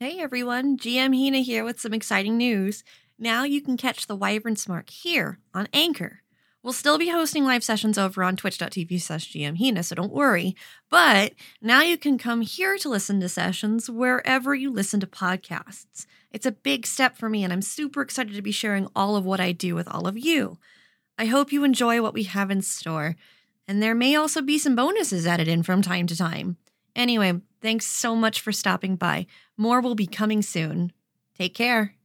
Hey everyone, GM Hina here with some exciting news. Now you can catch the Wyvern Mark here on Anchor. We'll still be hosting live sessions over on twitch.tv slash gmhina, so don't worry. But now you can come here to listen to sessions wherever you listen to podcasts. It's a big step for me, and I'm super excited to be sharing all of what I do with all of you. I hope you enjoy what we have in store, and there may also be some bonuses added in from time to time. Anyway, thanks so much for stopping by. More will be coming soon. Take care.